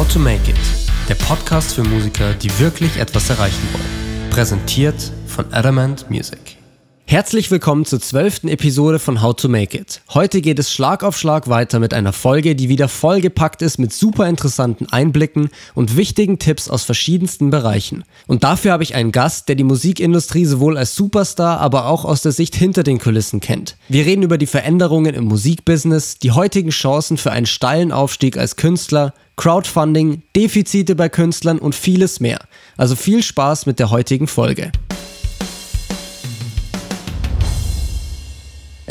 How to Make It, der Podcast für Musiker, die wirklich etwas erreichen wollen. Präsentiert von Adamant Music. Herzlich willkommen zur zwölften Episode von How to Make It. Heute geht es Schlag auf Schlag weiter mit einer Folge, die wieder vollgepackt ist mit super interessanten Einblicken und wichtigen Tipps aus verschiedensten Bereichen. Und dafür habe ich einen Gast, der die Musikindustrie sowohl als Superstar, aber auch aus der Sicht hinter den Kulissen kennt. Wir reden über die Veränderungen im Musikbusiness, die heutigen Chancen für einen steilen Aufstieg als Künstler, Crowdfunding, Defizite bei Künstlern und vieles mehr. Also viel Spaß mit der heutigen Folge.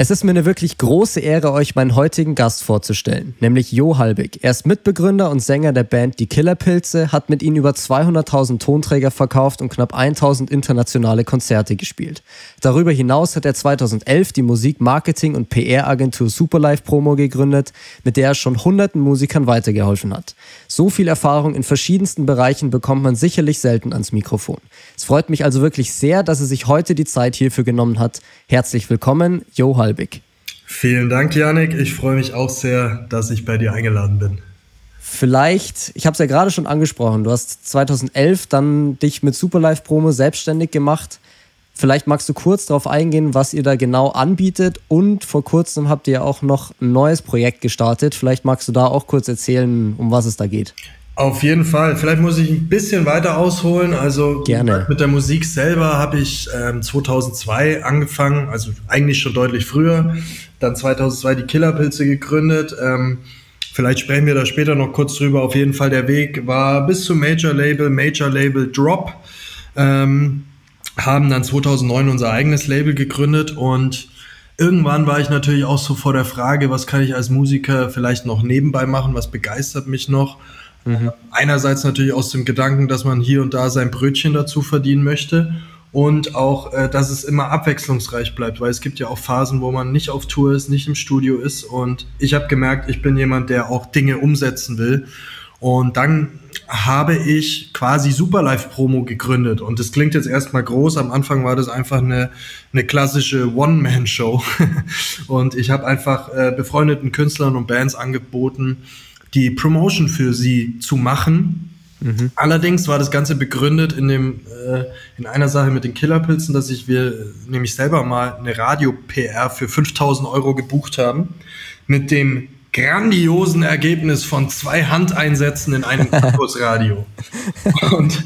Es ist mir eine wirklich große Ehre, euch meinen heutigen Gast vorzustellen, nämlich Jo Halbig. Er ist Mitbegründer und Sänger der Band Die Killerpilze, hat mit ihnen über 200.000 Tonträger verkauft und knapp 1.000 internationale Konzerte gespielt. Darüber hinaus hat er 2011 die Musik-, Marketing- und PR-Agentur Superlife Promo gegründet, mit der er schon hunderten Musikern weitergeholfen hat. So viel Erfahrung in verschiedensten Bereichen bekommt man sicherlich selten ans Mikrofon. Es freut mich also wirklich sehr, dass er sich heute die Zeit hierfür genommen hat. Herzlich willkommen, Jo Halbig. Halbig. Vielen Dank, Janik. Ich freue mich auch sehr, dass ich bei dir eingeladen bin. Vielleicht, ich habe es ja gerade schon angesprochen, du hast 2011 dann dich mit Superlife Promo selbstständig gemacht. Vielleicht magst du kurz darauf eingehen, was ihr da genau anbietet und vor kurzem habt ihr auch noch ein neues Projekt gestartet. Vielleicht magst du da auch kurz erzählen, um was es da geht. Auf jeden Fall. Vielleicht muss ich ein bisschen weiter ausholen. Also Gerne. mit der Musik selber habe ich ähm, 2002 angefangen, also eigentlich schon deutlich früher. Dann 2002 die Killerpilze gegründet. Ähm, vielleicht sprechen wir da später noch kurz drüber. Auf jeden Fall der Weg war bis zum Major Label, Major Label Drop. Ähm, haben dann 2009 unser eigenes Label gegründet und irgendwann war ich natürlich auch so vor der Frage, was kann ich als Musiker vielleicht noch nebenbei machen, was begeistert mich noch. Mhm. Einerseits natürlich aus dem Gedanken, dass man hier und da sein Brötchen dazu verdienen möchte und auch, äh, dass es immer abwechslungsreich bleibt, weil es gibt ja auch Phasen, wo man nicht auf Tour ist, nicht im Studio ist und ich habe gemerkt, ich bin jemand, der auch Dinge umsetzen will und dann habe ich quasi Superlife Promo gegründet und das klingt jetzt erstmal groß, am Anfang war das einfach eine, eine klassische One-Man-Show und ich habe einfach äh, befreundeten Künstlern und Bands angeboten, die Promotion für sie zu machen. Mhm. Allerdings war das Ganze begründet in dem äh, in einer Sache mit den Killerpilzen, dass ich wir nämlich selber mal eine Radio-PR für 5000 Euro gebucht haben mit dem grandiosen Ergebnis von zwei Handeinsätzen in einem Campusradio. Und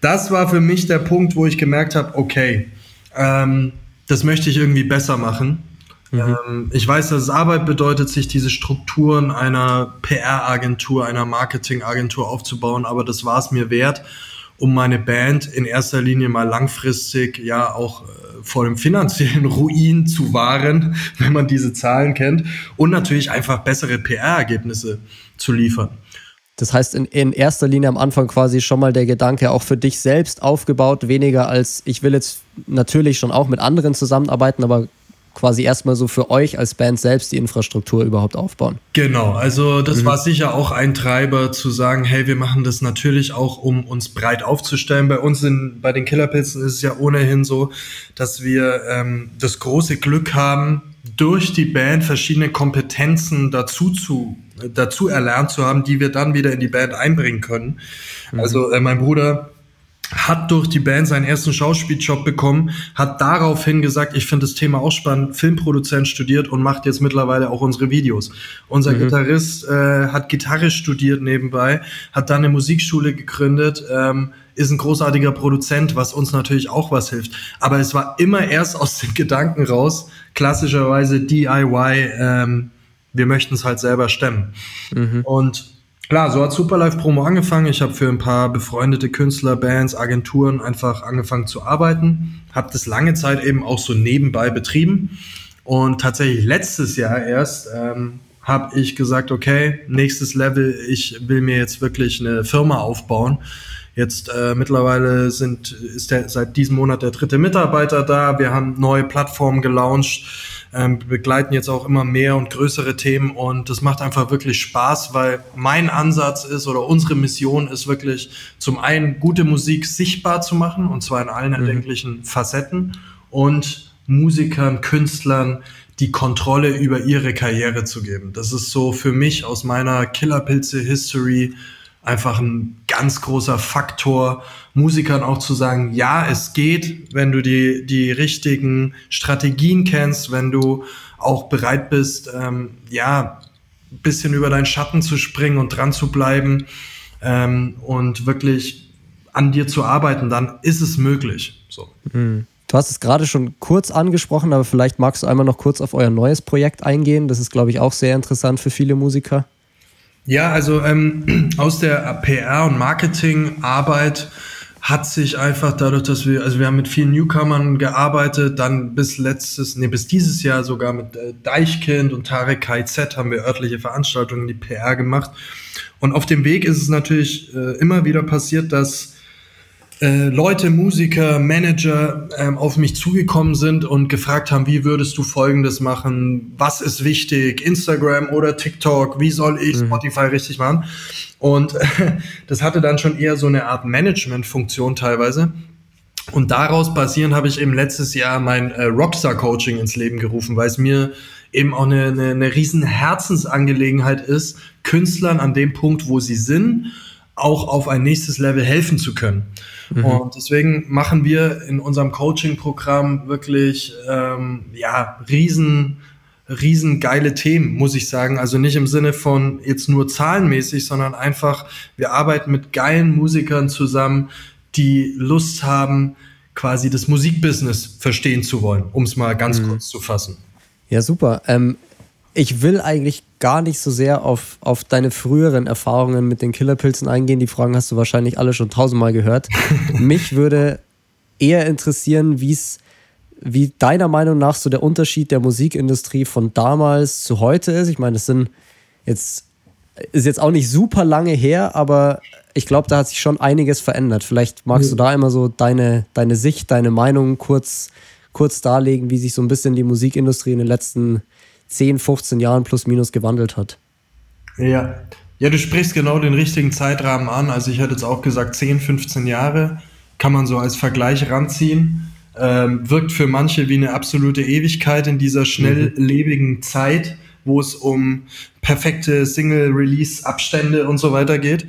das war für mich der Punkt, wo ich gemerkt habe, okay, ähm, das möchte ich irgendwie besser machen. Mhm. Ähm, ich weiß, dass es Arbeit bedeutet, sich diese Strukturen einer PR-Agentur, einer Marketing-Agentur aufzubauen, aber das war es mir wert, um meine Band in erster Linie mal langfristig ja auch äh, vor dem finanziellen Ruin zu wahren, wenn man diese Zahlen kennt, und natürlich einfach bessere PR-Ergebnisse zu liefern. Das heißt, in, in erster Linie am Anfang quasi schon mal der Gedanke auch für dich selbst aufgebaut, weniger als ich will jetzt natürlich schon auch mit anderen zusammenarbeiten, aber quasi erstmal so für euch als Band selbst die Infrastruktur überhaupt aufbauen. Genau, also das mhm. war sicher auch ein Treiber zu sagen, hey, wir machen das natürlich auch, um uns breit aufzustellen. Bei uns in, bei den Killerpilzen ist es ja ohnehin so, dass wir ähm, das große Glück haben, durch die Band verschiedene Kompetenzen dazu zu dazu erlernt zu haben, die wir dann wieder in die Band einbringen können. Mhm. Also äh, mein Bruder hat durch die Band seinen ersten Schauspieljob bekommen, hat daraufhin gesagt, ich finde das Thema auch spannend, Filmproduzent studiert und macht jetzt mittlerweile auch unsere Videos. Unser mhm. Gitarrist äh, hat Gitarre studiert nebenbei, hat dann eine Musikschule gegründet, ähm, ist ein großartiger Produzent, was uns natürlich auch was hilft. Aber es war immer erst aus den Gedanken raus, klassischerweise DIY, ähm, wir möchten es halt selber stemmen. Mhm. Und Klar, so hat Superlife Promo angefangen. Ich habe für ein paar befreundete Künstler, Bands, Agenturen einfach angefangen zu arbeiten. Habe das lange Zeit eben auch so nebenbei betrieben. Und tatsächlich letztes Jahr erst ähm, habe ich gesagt, okay, nächstes Level, ich will mir jetzt wirklich eine Firma aufbauen. Jetzt äh, mittlerweile sind, ist der, seit diesem Monat der dritte Mitarbeiter da. Wir haben neue Plattformen gelauncht ähm, begleiten jetzt auch immer mehr und größere Themen und das macht einfach wirklich Spaß, weil mein Ansatz ist oder unsere Mission ist wirklich zum einen gute Musik sichtbar zu machen und zwar in allen mhm. erdenklichen Facetten und Musikern, Künstlern die Kontrolle über ihre Karriere zu geben. Das ist so für mich aus meiner Killerpilze History einfach ein ganz großer Faktor, Musikern auch zu sagen, ja, es geht, wenn du die, die richtigen Strategien kennst, wenn du auch bereit bist, ähm, ja, bisschen über deinen Schatten zu springen und dran zu bleiben ähm, und wirklich an dir zu arbeiten, dann ist es möglich. So. Mhm. Du hast es gerade schon kurz angesprochen, aber vielleicht magst du einmal noch kurz auf euer neues Projekt eingehen. Das ist, glaube ich, auch sehr interessant für viele Musiker. Ja, also ähm, aus der PR- und Marketingarbeit hat sich einfach dadurch, dass wir, also wir haben mit vielen Newcomern gearbeitet, dann bis letztes, nee, bis dieses Jahr sogar mit äh, Deichkind und Tarek KZ haben wir örtliche Veranstaltungen, die PR gemacht. Und auf dem Weg ist es natürlich äh, immer wieder passiert, dass äh, Leute, Musiker, Manager ähm, auf mich zugekommen sind und gefragt haben, wie würdest du Folgendes machen? Was ist wichtig? Instagram oder TikTok? Wie soll ich mhm. Spotify richtig machen? Und äh, das hatte dann schon eher so eine Art Management-Funktion teilweise. Und daraus basierend habe ich eben letztes Jahr mein äh, Rockstar-Coaching ins Leben gerufen, weil es mir eben auch eine, eine, eine riesen Herzensangelegenheit ist, Künstlern an dem Punkt, wo sie sind, auch auf ein nächstes Level helfen zu können. Mhm. Und deswegen machen wir in unserem Coaching-Programm wirklich ähm, ja riesen riesen geile Themen, muss ich sagen. Also nicht im Sinne von jetzt nur zahlenmäßig, sondern einfach, wir arbeiten mit geilen Musikern zusammen, die Lust haben, quasi das Musikbusiness verstehen zu wollen, um es mal ganz mhm. kurz zu fassen. Ja, super. Ähm, ich will eigentlich gar nicht so sehr auf, auf deine früheren Erfahrungen mit den Killerpilzen eingehen. Die Fragen hast du wahrscheinlich alle schon tausendmal gehört. Mich würde eher interessieren, wie es wie deiner Meinung nach so der Unterschied der Musikindustrie von damals zu heute ist. Ich meine, das sind jetzt ist jetzt auch nicht super lange her, aber ich glaube, da hat sich schon einiges verändert. Vielleicht magst du da immer so deine, deine Sicht, deine Meinung kurz, kurz darlegen, wie sich so ein bisschen die Musikindustrie in den letzten 10, 15 Jahren plus minus gewandelt hat. Ja. Ja, du sprichst genau den richtigen Zeitrahmen an. Also ich hätte jetzt auch gesagt 10, 15 Jahre kann man so als Vergleich ranziehen. Ähm, wirkt für manche wie eine absolute Ewigkeit in dieser schnelllebigen mhm. Zeit, wo es um perfekte Single-Release-Abstände und so weiter geht.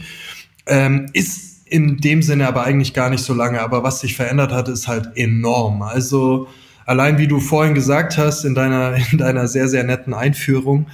Ähm, ist in dem Sinne aber eigentlich gar nicht so lange. Aber was sich verändert hat, ist halt enorm. Also allein wie du vorhin gesagt hast in deiner, in deiner sehr, sehr netten Einführung,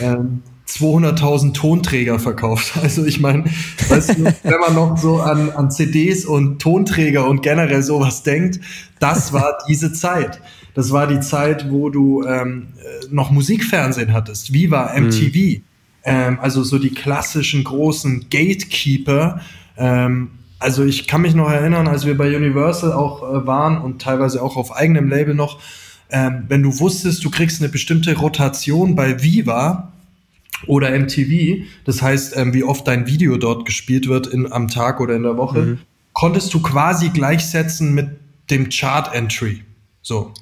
ähm, 200.000 Tonträger verkauft. Also ich meine, weißt du, wenn man noch so an, an CDs und Tonträger und generell sowas denkt, das war diese Zeit. Das war die Zeit, wo du ähm, noch Musikfernsehen hattest. Viva, MTV. Mhm. Ähm, also so die klassischen großen Gatekeeper. Ähm, also ich kann mich noch erinnern, als wir bei Universal auch äh, waren und teilweise auch auf eigenem Label noch, ähm, wenn du wusstest, du kriegst eine bestimmte Rotation bei Viva oder MTV, das heißt, ähm, wie oft dein Video dort gespielt wird in, am Tag oder in der Woche, mhm. konntest du quasi gleichsetzen mit dem Chart-Entry. So.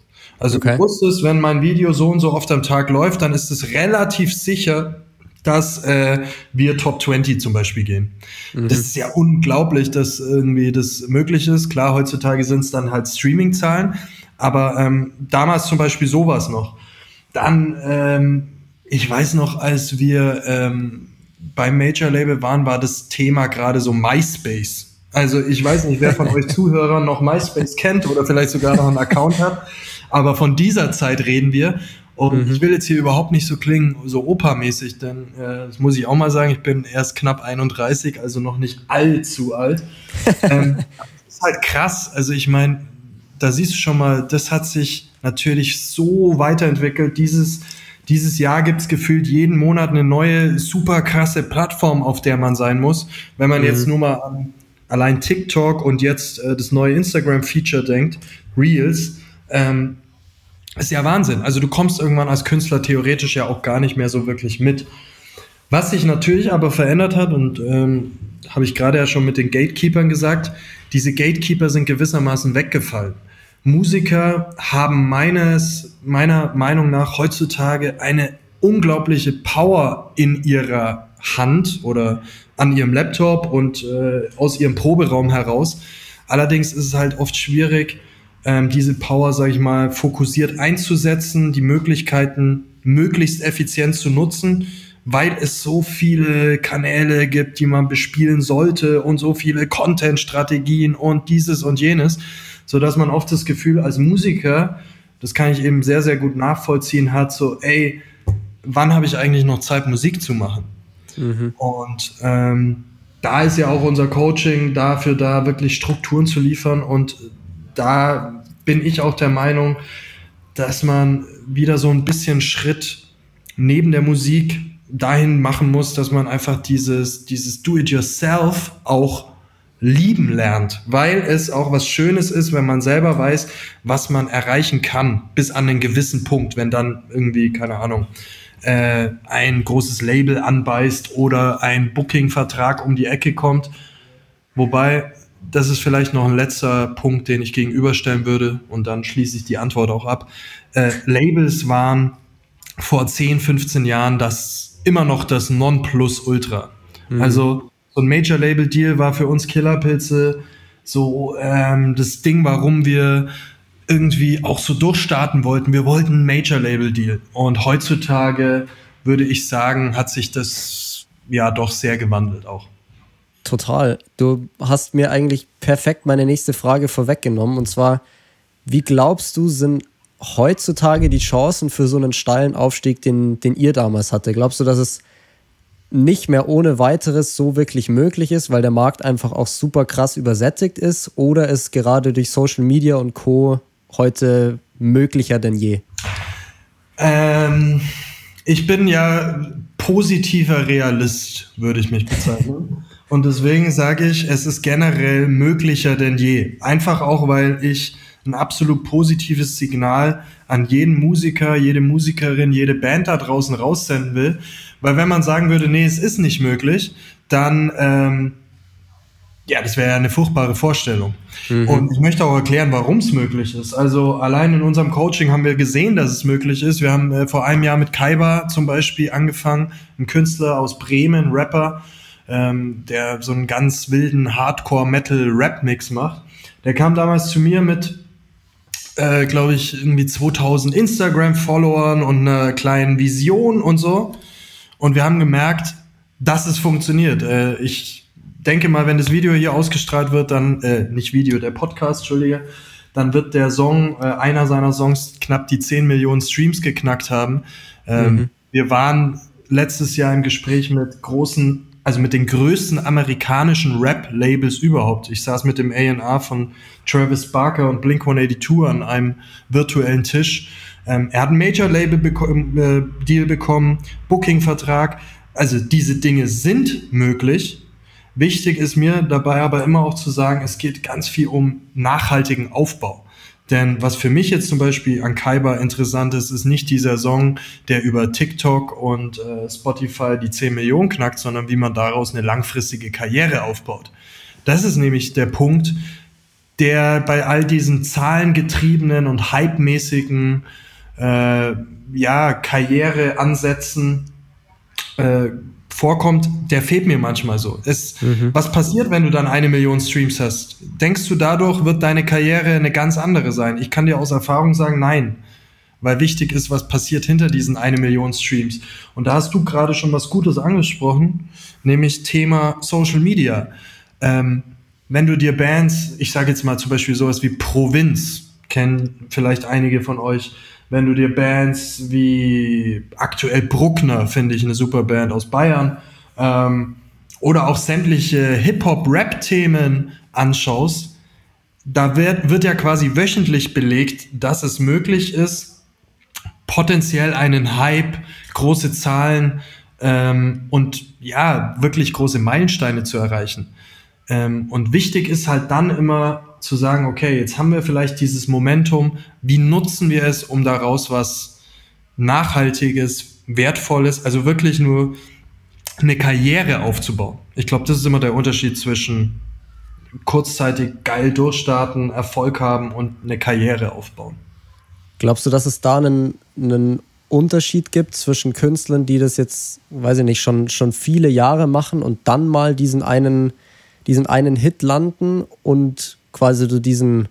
Also okay. du wusstest, wenn mein Video so und so oft am Tag läuft, dann ist es relativ sicher, dass äh, wir Top 20 zum Beispiel gehen. Mhm. Das ist ja unglaublich, dass irgendwie das möglich ist. Klar, heutzutage sind es dann halt Streaming-Zahlen, aber ähm, damals zum Beispiel sowas noch. Dann, ähm, ich weiß noch, als wir ähm, beim Major Label waren, war das Thema gerade so MySpace. Also ich weiß nicht, wer von euch Zuhörern noch MySpace kennt oder vielleicht sogar noch einen Account hat, aber von dieser Zeit reden wir. Und mhm. ich will jetzt hier überhaupt nicht so klingen, so opermäßig, denn äh, das muss ich auch mal sagen, ich bin erst knapp 31, also noch nicht allzu alt. ähm, das ist halt krass. Also ich meine, da siehst du schon mal, das hat sich natürlich so weiterentwickelt. Dieses, dieses Jahr gibt es gefühlt jeden Monat eine neue, super krasse Plattform, auf der man sein muss. Wenn man mhm. jetzt nur mal an allein TikTok und jetzt äh, das neue Instagram-Feature denkt, Reels, ähm, ist ja Wahnsinn. Also du kommst irgendwann als Künstler theoretisch ja auch gar nicht mehr so wirklich mit. Was sich natürlich aber verändert hat, und ähm, habe ich gerade ja schon mit den Gatekeepers gesagt, diese Gatekeeper sind gewissermaßen weggefallen. Musiker haben meines, meiner Meinung nach heutzutage eine unglaubliche Power in ihrer Hand oder an ihrem Laptop und äh, aus ihrem Proberaum heraus. Allerdings ist es halt oft schwierig, ähm, diese Power, sage ich mal, fokussiert einzusetzen, die Möglichkeiten möglichst effizient zu nutzen, weil es so viele Kanäle gibt, die man bespielen sollte und so viele Content-Strategien und dieses und jenes, so dass man oft das Gefühl als Musiker, das kann ich eben sehr, sehr gut nachvollziehen, hat so, ey, wann habe ich eigentlich noch Zeit, Musik zu machen? Mhm. Und ähm, da ist ja auch unser Coaching dafür da, wirklich Strukturen zu liefern. Und da bin ich auch der Meinung, dass man wieder so ein bisschen Schritt neben der Musik dahin machen muss, dass man einfach dieses, dieses Do-it-yourself auch lieben lernt, weil es auch was Schönes ist, wenn man selber weiß, was man erreichen kann, bis an einen gewissen Punkt, wenn dann irgendwie, keine Ahnung, äh, ein großes Label anbeißt oder ein Booking-Vertrag um die Ecke kommt. Wobei, das ist vielleicht noch ein letzter Punkt, den ich gegenüberstellen würde und dann schließe ich die Antwort auch ab. Äh, Labels waren vor 10, 15 Jahren das immer noch das Nonplusultra. Mhm. Also so ein Major-Label-Deal war für uns Killerpilze so ähm, das Ding, warum wir irgendwie auch so durchstarten wollten. Wir wollten einen Major-Label-Deal. Und heutzutage würde ich sagen, hat sich das ja doch sehr gewandelt auch. Total. Du hast mir eigentlich perfekt meine nächste Frage vorweggenommen. Und zwar, wie glaubst du, sind heutzutage die Chancen für so einen steilen Aufstieg, den, den ihr damals hatte? Glaubst du, dass es nicht mehr ohne weiteres so wirklich möglich ist, weil der Markt einfach auch super krass übersättigt ist oder es gerade durch Social Media und Co heute möglicher denn je? Ähm, ich bin ja positiver Realist, würde ich mich bezeichnen. Und deswegen sage ich, es ist generell möglicher denn je. Einfach auch, weil ich ein absolut positives Signal an jeden Musiker, jede Musikerin, jede Band da draußen raussenden will. Weil wenn man sagen würde, nee, es ist nicht möglich, dann ähm, ja, das wäre ja eine furchtbare Vorstellung. Mhm. Und ich möchte auch erklären, warum es möglich ist. Also allein in unserem Coaching haben wir gesehen, dass es möglich ist. Wir haben äh, vor einem Jahr mit Kaiba zum Beispiel angefangen, ein Künstler aus Bremen, Rapper, ähm, der so einen ganz wilden Hardcore-Metal-Rap-Mix macht. Der kam damals zu mir mit, äh, glaube ich, irgendwie 2000 Instagram-Followern und einer kleinen Vision und so. Und wir haben gemerkt, dass es funktioniert. Äh, ich denke mal, wenn das Video hier ausgestrahlt wird, dann, äh, nicht Video, der Podcast, Entschuldige, dann wird der Song, äh, einer seiner Songs knapp die 10 Millionen Streams geknackt haben. Ähm, mhm. Wir waren letztes Jahr im Gespräch mit großen, also mit den größten amerikanischen Rap-Labels überhaupt. Ich saß mit dem A&R von Travis Barker und Blink-182 an einem virtuellen Tisch. Ähm, er hat einen Major-Label-Deal äh, bekommen, Booking-Vertrag. Also diese Dinge sind möglich. Wichtig ist mir dabei aber immer auch zu sagen, es geht ganz viel um nachhaltigen Aufbau. Denn was für mich jetzt zum Beispiel an Kaiba interessant ist, ist nicht dieser Song, der über TikTok und äh, Spotify die 10 Millionen knackt, sondern wie man daraus eine langfristige Karriere aufbaut. Das ist nämlich der Punkt, der bei all diesen zahlengetriebenen und hypemäßigen äh, ja, Karriereansätzen äh, vorkommt, der fehlt mir manchmal so. Es, mhm. Was passiert, wenn du dann eine Million Streams hast? Denkst du, dadurch wird deine Karriere eine ganz andere sein? Ich kann dir aus Erfahrung sagen, nein. Weil wichtig ist, was passiert hinter diesen eine Million Streams. Und da hast du gerade schon was Gutes angesprochen, nämlich Thema Social Media. Ähm, wenn du dir Bands, ich sage jetzt mal zum Beispiel sowas wie Provinz, kennen vielleicht einige von euch, wenn du dir Bands wie aktuell Bruckner, finde ich eine super Band aus Bayern, ähm, oder auch sämtliche Hip-Hop-Rap-Themen anschaust, da wird, wird ja quasi wöchentlich belegt, dass es möglich ist, potenziell einen Hype, große Zahlen ähm, und ja, wirklich große Meilensteine zu erreichen. Ähm, und wichtig ist halt dann immer zu sagen, okay, jetzt haben wir vielleicht dieses Momentum, wie nutzen wir es, um daraus was Nachhaltiges, Wertvolles, also wirklich nur eine Karriere aufzubauen. Ich glaube, das ist immer der Unterschied zwischen kurzzeitig geil durchstarten, Erfolg haben und eine Karriere aufbauen. Glaubst du, dass es da einen, einen Unterschied gibt zwischen Künstlern, die das jetzt, weiß ich nicht, schon, schon viele Jahre machen und dann mal diesen einen, diesen einen Hit landen und quasi so diesen,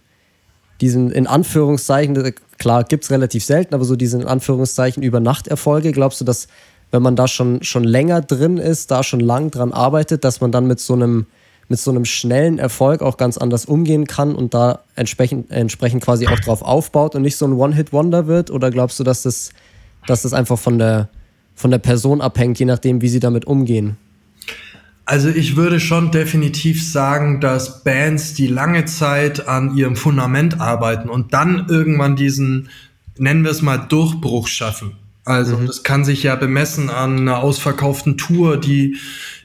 diesen in Anführungszeichen, klar gibt es relativ selten, aber so diesen in Anführungszeichen Übernachterfolge, glaubst du, dass wenn man da schon, schon länger drin ist, da schon lang dran arbeitet, dass man dann mit so einem, mit so einem schnellen Erfolg auch ganz anders umgehen kann und da entsprechend, entsprechend quasi auch drauf aufbaut und nicht so ein One-Hit-Wonder wird? Oder glaubst du, dass das, dass das einfach von der, von der Person abhängt, je nachdem, wie sie damit umgehen? Also ich würde schon definitiv sagen, dass Bands, die lange Zeit an ihrem Fundament arbeiten und dann irgendwann diesen, nennen wir es mal, Durchbruch schaffen. Also mhm. das kann sich ja bemessen an einer ausverkauften Tour, die,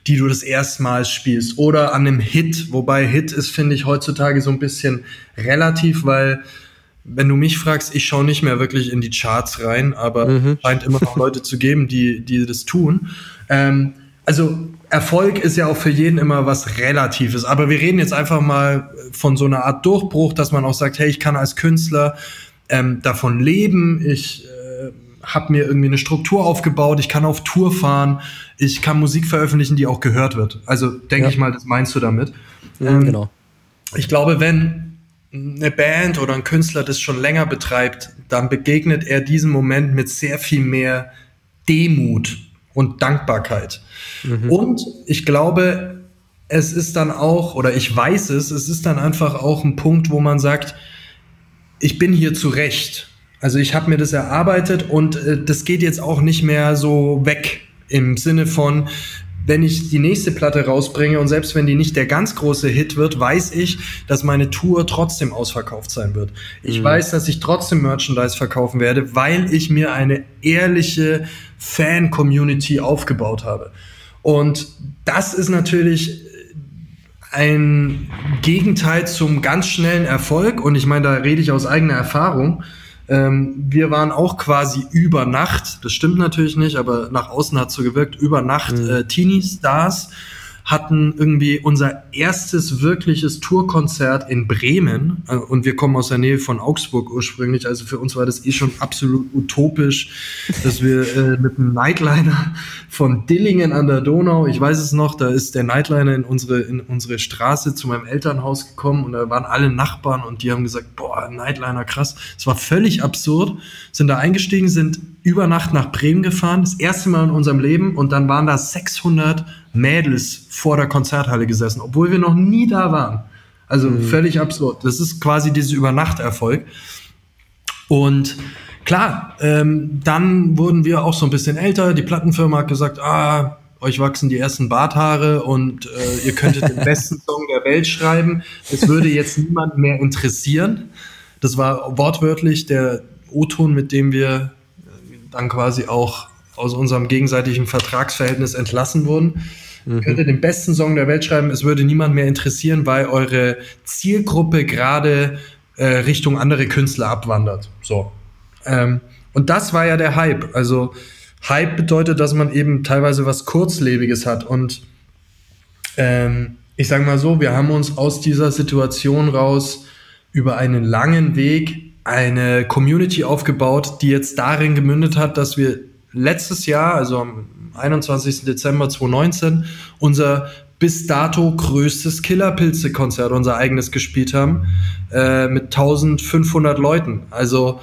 die du das erstmals spielst oder an einem Hit. Wobei Hit ist, finde ich, heutzutage so ein bisschen relativ, weil wenn du mich fragst, ich schaue nicht mehr wirklich in die Charts rein, aber mhm. scheint immer noch Leute zu geben, die, die das tun. Ähm, also Erfolg ist ja auch für jeden immer was Relatives. Aber wir reden jetzt einfach mal von so einer Art Durchbruch, dass man auch sagt, hey, ich kann als Künstler ähm, davon leben. Ich äh, habe mir irgendwie eine Struktur aufgebaut. Ich kann auf Tour fahren. Ich kann Musik veröffentlichen, die auch gehört wird. Also denke ja. ich mal, das meinst du damit. Ja, ähm, genau. Ich glaube, wenn eine Band oder ein Künstler das schon länger betreibt, dann begegnet er diesem Moment mit sehr viel mehr Demut und Dankbarkeit. Mhm. Und ich glaube, es ist dann auch, oder ich weiß es, es ist dann einfach auch ein Punkt, wo man sagt, ich bin hier zurecht. Also ich habe mir das erarbeitet und äh, das geht jetzt auch nicht mehr so weg im Sinne von, wenn ich die nächste Platte rausbringe und selbst wenn die nicht der ganz große Hit wird, weiß ich, dass meine Tour trotzdem ausverkauft sein wird. Ich mhm. weiß, dass ich trotzdem Merchandise verkaufen werde, weil ich mir eine ehrliche Fan-Community aufgebaut habe. Und das ist natürlich ein Gegenteil zum ganz schnellen Erfolg. Und ich meine, da rede ich aus eigener Erfahrung. Ähm, wir waren auch quasi über Nacht, das stimmt natürlich nicht, aber nach außen hat es so gewirkt, über Nacht mhm. äh, Teenie-Stars hatten irgendwie unser erstes wirkliches Tourkonzert in Bremen äh, und wir kommen aus der Nähe von Augsburg ursprünglich, also für uns war das eh schon absolut utopisch, dass wir äh, mit einem Nightliner von Dillingen an der Donau, ich weiß es noch, da ist der Nightliner in unsere, in unsere Straße zu meinem Elternhaus gekommen und da waren alle Nachbarn und die haben gesagt, boah, Nightliner, krass. Es war völlig absurd, sind da eingestiegen, sind über Nacht nach Bremen gefahren, das erste Mal in unserem Leben und dann waren da 600 Mädels vor der Konzerthalle gesessen, obwohl wir noch nie da waren. Also mhm. völlig absurd. Das ist quasi dieser Übernachterfolg. Und klar, ähm, dann wurden wir auch so ein bisschen älter. Die Plattenfirma hat gesagt, ah, euch wachsen die ersten Barthaare und äh, ihr könntet den besten Song der Welt schreiben. Es würde jetzt niemand mehr interessieren. Das war wortwörtlich der O-Ton, mit dem wir dann quasi auch aus unserem gegenseitigen Vertragsverhältnis entlassen wurden. Mhm. Könnte den besten Song der Welt schreiben, es würde niemand mehr interessieren, weil eure Zielgruppe gerade äh, Richtung andere Künstler abwandert. So. Ähm, und das war ja der Hype. Also Hype bedeutet, dass man eben teilweise was Kurzlebiges hat. Und ähm, ich sage mal so, wir haben uns aus dieser Situation raus über einen langen Weg eine Community aufgebaut, die jetzt darin gemündet hat, dass wir letztes Jahr, also am 21. Dezember 2019, unser bis dato größtes Killerpilze-Konzert, unser eigenes gespielt haben, äh, mit 1500 Leuten. Also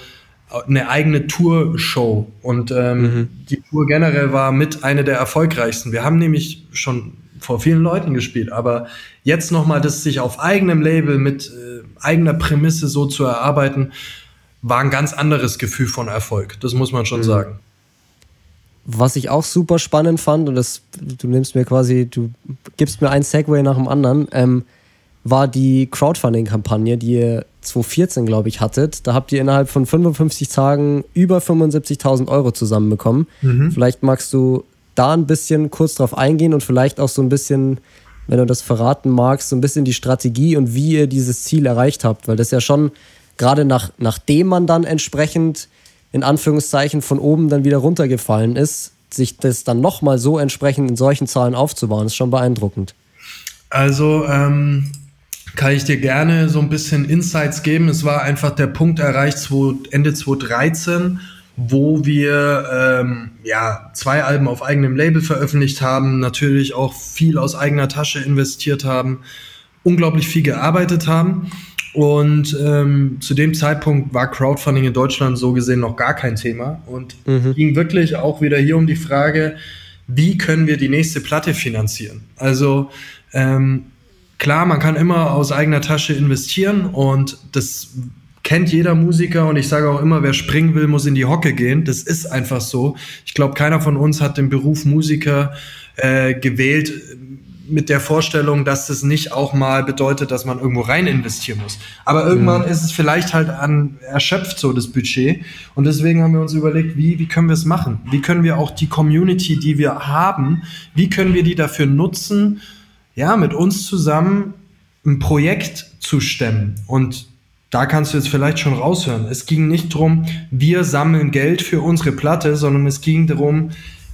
eine eigene Tour-Show. Und ähm, mhm. die Tour generell war mit eine der erfolgreichsten. Wir haben nämlich schon vor vielen Leuten gespielt, aber jetzt nochmal das sich auf eigenem Label mit äh, eigener Prämisse so zu erarbeiten, war ein ganz anderes Gefühl von Erfolg. Das muss man schon mhm. sagen. Was ich auch super spannend fand, und das, du nimmst mir quasi, du gibst mir ein Segway nach dem anderen, ähm, war die Crowdfunding-Kampagne, die ihr 2014, glaube ich, hattet. Da habt ihr innerhalb von 55 Tagen über 75.000 Euro zusammenbekommen. Mhm. Vielleicht magst du da ein bisschen kurz drauf eingehen und vielleicht auch so ein bisschen, wenn du das verraten magst, so ein bisschen die Strategie und wie ihr dieses Ziel erreicht habt, weil das ja schon gerade nach, nachdem man dann entsprechend in Anführungszeichen von oben dann wieder runtergefallen ist, sich das dann nochmal so entsprechend in solchen Zahlen aufzubauen, ist schon beeindruckend. Also ähm, kann ich dir gerne so ein bisschen Insights geben. Es war einfach der Punkt erreicht, Ende 2013, wo wir ähm, ja, zwei Alben auf eigenem Label veröffentlicht haben, natürlich auch viel aus eigener Tasche investiert haben, unglaublich viel gearbeitet haben Und ähm, zu dem Zeitpunkt war Crowdfunding in Deutschland so gesehen noch gar kein Thema. Und mhm. ging wirklich auch wieder hier um die Frage, wie können wir die nächste Platte finanzieren? Also ähm, klar, man kann immer aus eigener Tasche investieren und das kennt jeder Musiker und ich sage auch immer, wer springen will, muss in die Hocke gehen. Das ist einfach so. Ich glaube, keiner von uns hat den Beruf Musiker äh, gewählt mit der Vorstellung, dass das nicht auch mal bedeutet, dass man irgendwo rein investieren muss. Aber irgendwann mhm. ist es vielleicht halt an erschöpft so das Budget und deswegen haben wir uns überlegt, wie wie können wir es machen? Wie können wir auch die Community, die wir haben, wie können wir die dafür nutzen, ja, mit uns zusammen ein Projekt zu stemmen und da kannst du jetzt vielleicht schon raushören. Es ging nicht darum, wir sammeln Geld für unsere Platte, sondern es ging darum,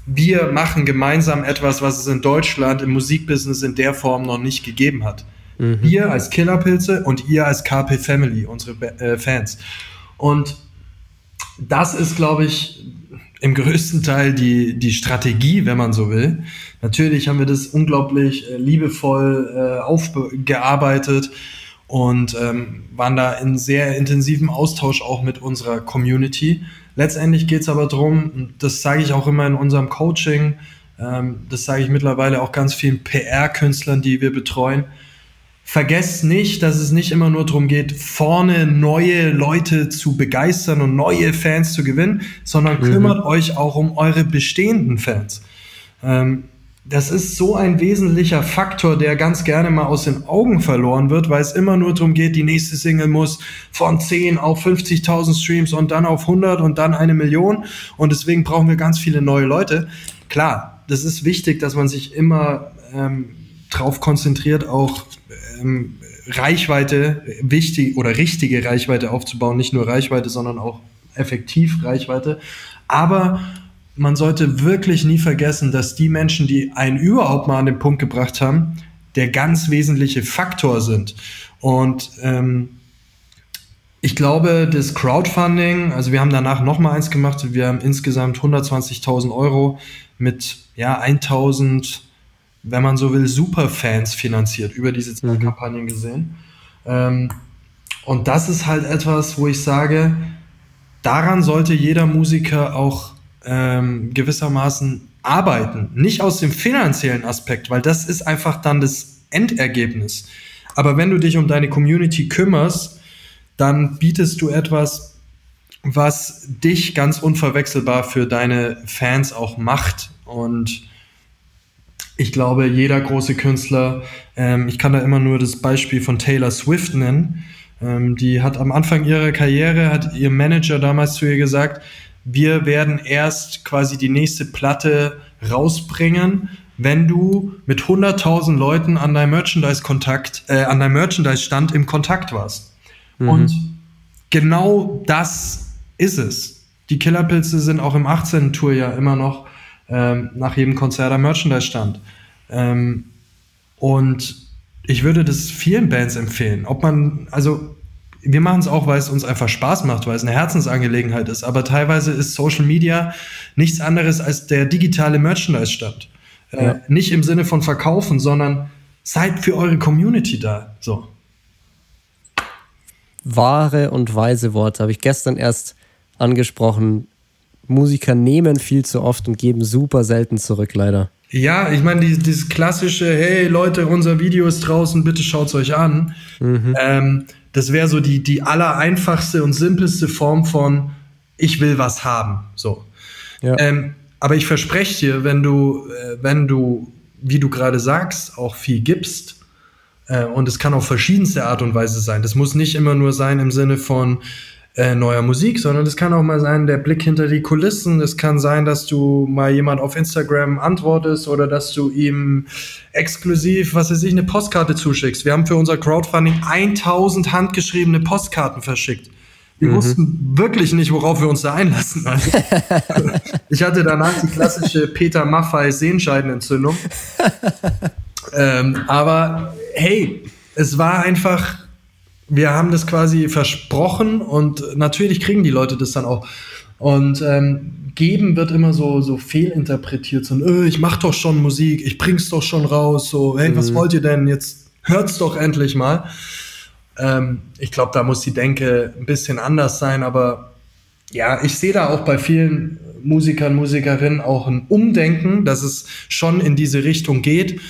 wir machen gemeinsam etwas, was es in Deutschland im Musikbusiness in der Form noch nicht gegeben hat. Mhm. Wir als Killerpilze und ihr als KP Family, unsere äh, Fans. Und das ist, glaube ich, im größten Teil die, die Strategie, wenn man so will. Natürlich haben wir das unglaublich äh, liebevoll äh, aufgearbeitet und ähm, waren da in sehr intensivem Austausch auch mit unserer Community. Letztendlich geht es aber darum, das sage ich auch immer in unserem Coaching, ähm, das sage ich mittlerweile auch ganz vielen PR-Künstlern, die wir betreuen. Vergesst nicht, dass es nicht immer nur darum geht, vorne neue Leute zu begeistern und neue Fans zu gewinnen, sondern mhm. kümmert euch auch um eure bestehenden Fans. Ähm, das ist so ein wesentlicher Faktor, der ganz gerne mal aus den Augen verloren wird, weil es immer nur darum geht, die nächste Single muss von 10 auf 50.000 Streams und dann auf 100 und dann eine Million. Und deswegen brauchen wir ganz viele neue Leute. Klar, das ist wichtig, dass man sich immer ähm, drauf konzentriert, auch ähm, Reichweite wichtig oder richtige Reichweite aufzubauen. Nicht nur Reichweite, sondern auch effektiv Reichweite. Aber man sollte wirklich nie vergessen, dass die Menschen, die einen überhaupt mal an den Punkt gebracht haben, der ganz wesentliche Faktor sind. Und ähm, ich glaube, das Crowdfunding, also wir haben danach noch mal eins gemacht, wir haben insgesamt 120.000 Euro mit ja 1.000, wenn man so will, Superfans finanziert über diese zwei mhm. Kampagnen gesehen. Ähm, und das ist halt etwas, wo ich sage, daran sollte jeder Musiker auch ähm, gewissermaßen arbeiten. Nicht aus dem finanziellen Aspekt, weil das ist einfach dann das Endergebnis. Aber wenn du dich um deine Community kümmerst, dann bietest du etwas, was dich ganz unverwechselbar für deine Fans auch macht. Und ich glaube, jeder große Künstler, ähm, ich kann da immer nur das Beispiel von Taylor Swift nennen, ähm, die hat am Anfang ihrer Karriere, hat ihr Manager damals zu ihr gesagt, wir werden erst quasi die nächste Platte rausbringen, wenn du mit 100.000 Leuten an deinem Merchandise-Kontakt, äh, an deinem Merchandise-Stand im Kontakt warst. Mhm. Und genau das ist es. Die Killerpilze sind auch im 18. Tour ja immer noch ähm, nach jedem Konzert am Merchandise-Stand. Ähm, und ich würde das vielen Bands empfehlen. Ob man, also wir machen es auch, weil es uns einfach Spaß macht, weil es eine Herzensangelegenheit ist. Aber teilweise ist Social Media nichts anderes als der digitale Merchandise-Stand. Äh, ja. Äh, nicht im Sinne von verkaufen, sondern seid für eure Community da. So. Wahre und weise Worte habe ich gestern erst angesprochen. Musiker nehmen viel zu oft und geben super selten zurück, leider. Ja, ich meine, dieses, dieses klassische, hey Leute, unser Video ist draußen, bitte schaut es euch an. Mhm. Ähm, das wäre so die, die allereinfachste und simpelste Form von ich will was haben. So. Ja. Ähm, aber ich verspreche dir, wenn du, äh, wenn du, wie du gerade sagst, auch viel gibst, äh, und es kann auf verschiedenste Art und Weise sein. Das muss nicht immer nur sein im Sinne von, äh, neuer Musik, sondern es kann auch mal sein, der Blick hinter die Kulissen. Es kann sein, dass du mal jemand auf Instagram antwortest oder dass du ihm exklusiv, was weiß ich, eine Postkarte zuschickst. Wir haben für unser Crowdfunding 1000 handgeschriebene Postkarten verschickt. Wir mhm. wussten wirklich nicht, worauf wir uns da einlassen. ich hatte danach die klassische Peter Maffei Sehenscheidenentzündung. ähm, aber hey, es war einfach wir haben das quasi versprochen und natürlich kriegen die Leute das dann auch. Und ähm, geben wird immer so, so fehlinterpretiert, so, öh, ich mach doch schon Musik, ich bring's doch schon raus, so, hey, mhm. was wollt ihr denn? Jetzt hört's doch endlich mal. Ähm, ich glaube, da muss die Denke ein bisschen anders sein, aber ja, ich sehe da auch bei vielen Musikern, Musikerinnen auch ein Umdenken, dass es schon in diese Richtung geht.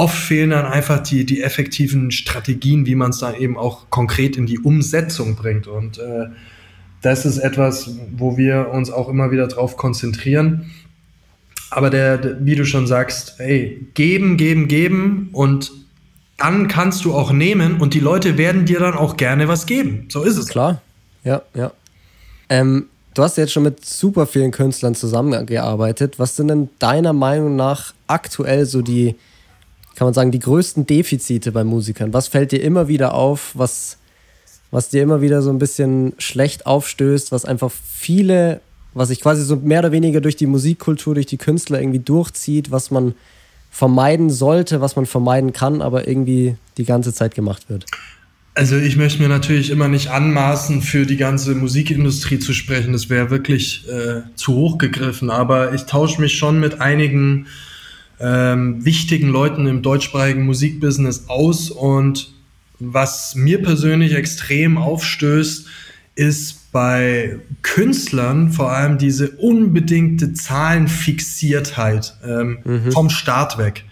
Oft fehlen dann einfach die, die effektiven Strategien, wie man es dann eben auch konkret in die Umsetzung bringt. Und äh, das ist etwas, wo wir uns auch immer wieder drauf konzentrieren. Aber der, wie du schon sagst, ey, geben, geben, geben und dann kannst du auch nehmen und die Leute werden dir dann auch gerne was geben. So ist es. Klar, ja, ja. Ähm, du hast jetzt schon mit super vielen Künstlern zusammengearbeitet. Was sind denn deiner Meinung nach aktuell so die, kann man sagen, die größten Defizite bei Musikern? Was fällt dir immer wieder auf, was, was dir immer wieder so ein bisschen schlecht aufstößt, was einfach viele, was sich quasi so mehr oder weniger durch die Musikkultur, durch die Künstler irgendwie durchzieht, was man vermeiden sollte, was man vermeiden kann, aber irgendwie die ganze Zeit gemacht wird? Also ich möchte mir natürlich immer nicht anmaßen, für die ganze Musikindustrie zu sprechen. Das wäre wirklich äh, zu hoch gegriffen. Aber ich tausche mich schon mit einigen ähm, wichtigen Leuten im deutschsprachigen Musikbusiness aus. Und was mir persönlich extrem aufstößt, ist bei Künstlern vor allem diese unbedingte Zahlenfixiertheit ähm, mhm. vom Start weg.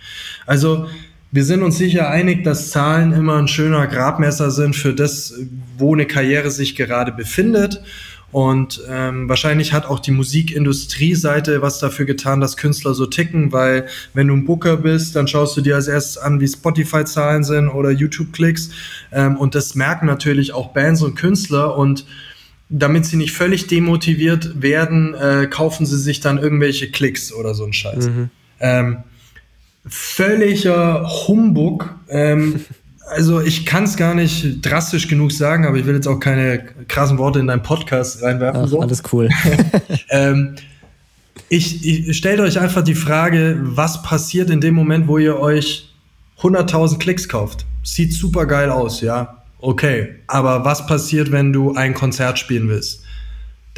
Also wir sind uns sicher einig, dass Zahlen immer ein schöner Grabmesser sind für das, wo eine Karriere sich gerade befindet. Und ähm, wahrscheinlich hat auch die Musikindustrie-Seite was dafür getan, dass Künstler so ticken, weil wenn du ein Booker bist, dann schaust du dir als erstes an, wie Spotify-Zahlen sind oder YouTube-Klicks. Ähm, und das merken natürlich auch Bands und Künstler. Und damit sie nicht völlig demotiviert werden, äh, kaufen sie sich dann irgendwelche Klicks oder so ein Scheiß. Mhm. Ähm, völliger Humbug. Ähm, also ich kann es gar nicht drastisch genug sagen, aber ich will jetzt auch keine krassen Worte in deinen Podcast reinwerfen. Ach, so. Alles cool. ähm, ich, ich stellt euch einfach die Frage, was passiert in dem Moment, wo ihr euch 100.000 Klicks kauft? Sieht super geil aus, ja. Okay, aber was passiert, wenn du ein Konzert spielen willst?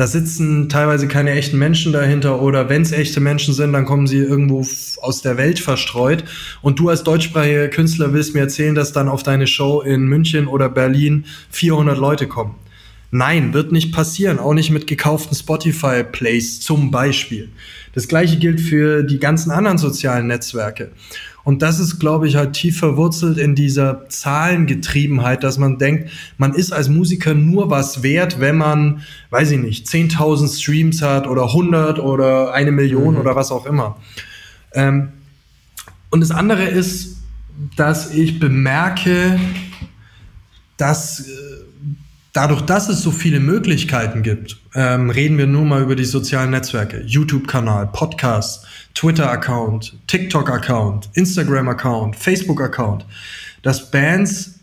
Da sitzen teilweise keine echten Menschen dahinter oder wenn es echte Menschen sind, dann kommen sie irgendwo aus der Welt verstreut. Und du als deutschsprachiger Künstler willst mir erzählen, dass dann auf deine Show in München oder Berlin 400 Leute kommen. Nein, wird nicht passieren, auch nicht mit gekauften Spotify-Plays zum Beispiel. Das gleiche gilt für die ganzen anderen sozialen Netzwerke. Und das ist, glaube ich, halt tief verwurzelt in dieser Zahlengetriebenheit, dass man denkt, man ist als Musiker nur was wert, wenn man, weiß ich nicht, 10.000 Streams hat oder 100 oder eine Million mhm. oder was auch immer. Ähm, und das andere ist, dass ich bemerke, dass äh, dadurch, dass es so viele Möglichkeiten gibt, ähm, reden wir nur mal über die sozialen Netzwerke, YouTube-Kanal, Podcast, Twitter-Account, TikTok-Account, Instagram-Account, Facebook-Account, dass Bands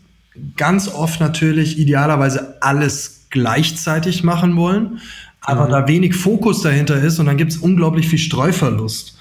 ganz oft natürlich idealerweise alles gleichzeitig machen wollen, aber mhm. da wenig Fokus dahinter ist und dann gibt es unglaublich viel Streuverlust.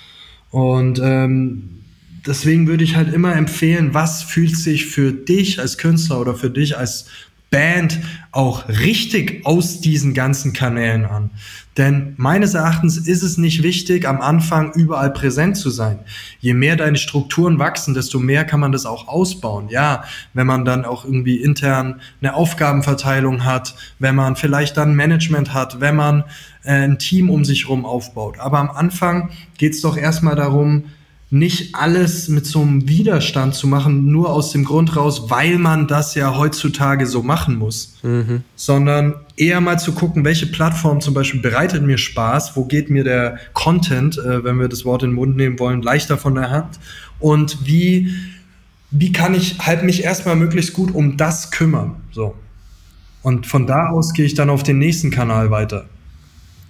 Und ähm, deswegen würde ich halt immer empfehlen, was fühlt sich für dich als Künstler oder für dich als Band auch richtig aus diesen ganzen Kanälen an. Denn meines Erachtens ist es nicht wichtig, am Anfang überall präsent zu sein. Je mehr deine Strukturen wachsen, desto mehr kann man das auch ausbauen. Ja, wenn man dann auch irgendwie intern eine Aufgabenverteilung hat, wenn man vielleicht dann Management hat, wenn man äh, ein Team um sich herum aufbaut. Aber am Anfang geht es doch erstmal darum, nicht alles mit so einem Widerstand zu machen, nur aus dem Grund raus, weil man das ja heutzutage so machen muss, mhm. sondern eher mal zu gucken, welche Plattform zum Beispiel bereitet mir Spaß, wo geht mir der Content, äh, wenn wir das Wort in den Mund nehmen wollen, leichter von der Hand und wie, wie kann ich halt mich erstmal möglichst gut um das kümmern, so. Und von da aus gehe ich dann auf den nächsten Kanal weiter.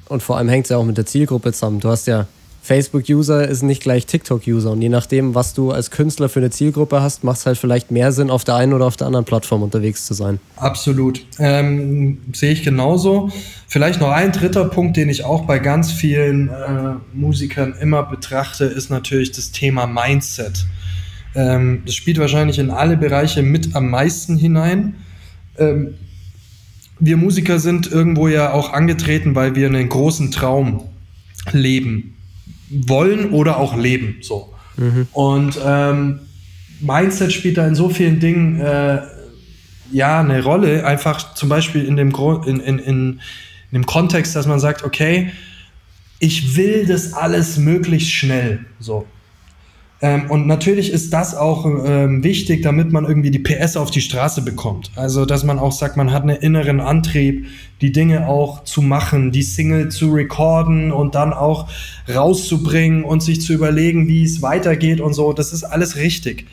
Und vor allem hängt es ja auch mit der Zielgruppe zusammen. Du hast ja Facebook-User ist nicht gleich TikTok-User. Und je nachdem, was du als Künstler für eine Zielgruppe hast, macht es halt vielleicht mehr Sinn, auf der einen oder auf der anderen Plattform unterwegs zu sein. Absolut. Ähm, sehe ich genauso. Vielleicht noch ein dritter Punkt, den ich auch bei ganz vielen äh, Musikern immer betrachte, ist natürlich das Thema Mindset. Ähm, das spielt wahrscheinlich in alle Bereiche mit am meisten hinein. Ähm, wir Musiker sind irgendwo ja auch angetreten, weil wir einen großen Traum leben wollen oder auch leben. So. Mhm. Und ähm, Mindset spielt da in so vielen Dingen äh, ja eine Rolle, einfach zum Beispiel in dem, in, in, in, in dem Kontext, dass man sagt, okay, ich will das alles möglichst schnell. So. Ähm, und natürlich ist das auch ähm, wichtig, damit man irgendwie die PS auf die Straße bekommt. Also, dass man auch sagt, man hat einen inneren Antrieb, die Dinge auch zu machen, die Single zu recorden und dann auch rauszubringen und sich zu überlegen, wie es weitergeht und so. Das ist alles richtig.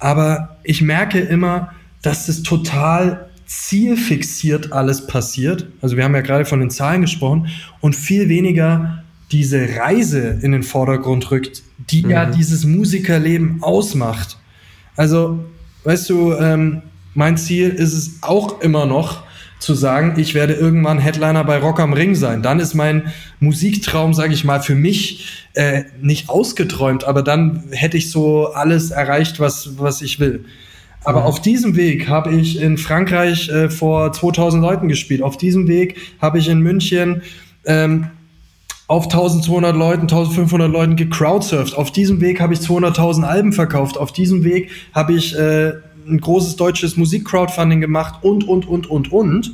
Aber ich merke immer, dass das total zielfixiert alles passiert. Also wir haben ja gerade von den Zahlen gesprochen und viel weniger diese Reise in den Vordergrund rückt, die mhm. ja dieses Musikerleben ausmacht. Also, weißt du, ähm, mein Ziel ist es auch immer noch zu sagen, ich werde irgendwann Headliner bei Rock am Ring sein. Dann ist mein Musiktraum, sage ich mal, für mich äh, nicht ausgeträumt, aber dann hätte ich so alles erreicht, was, was ich will. Aber mhm. auf diesem Weg habe ich in Frankreich äh, vor 2000 Leuten gespielt. Auf diesem Weg habe ich in München ähm, auf 1200 Leuten, 1500 Leuten gecrowdsurft. Auf diesem Weg habe ich 200.000 Alben verkauft. Auf diesem Weg habe ich äh, ein großes deutsches Musikcrowdfunding gemacht und, und, und, und, und.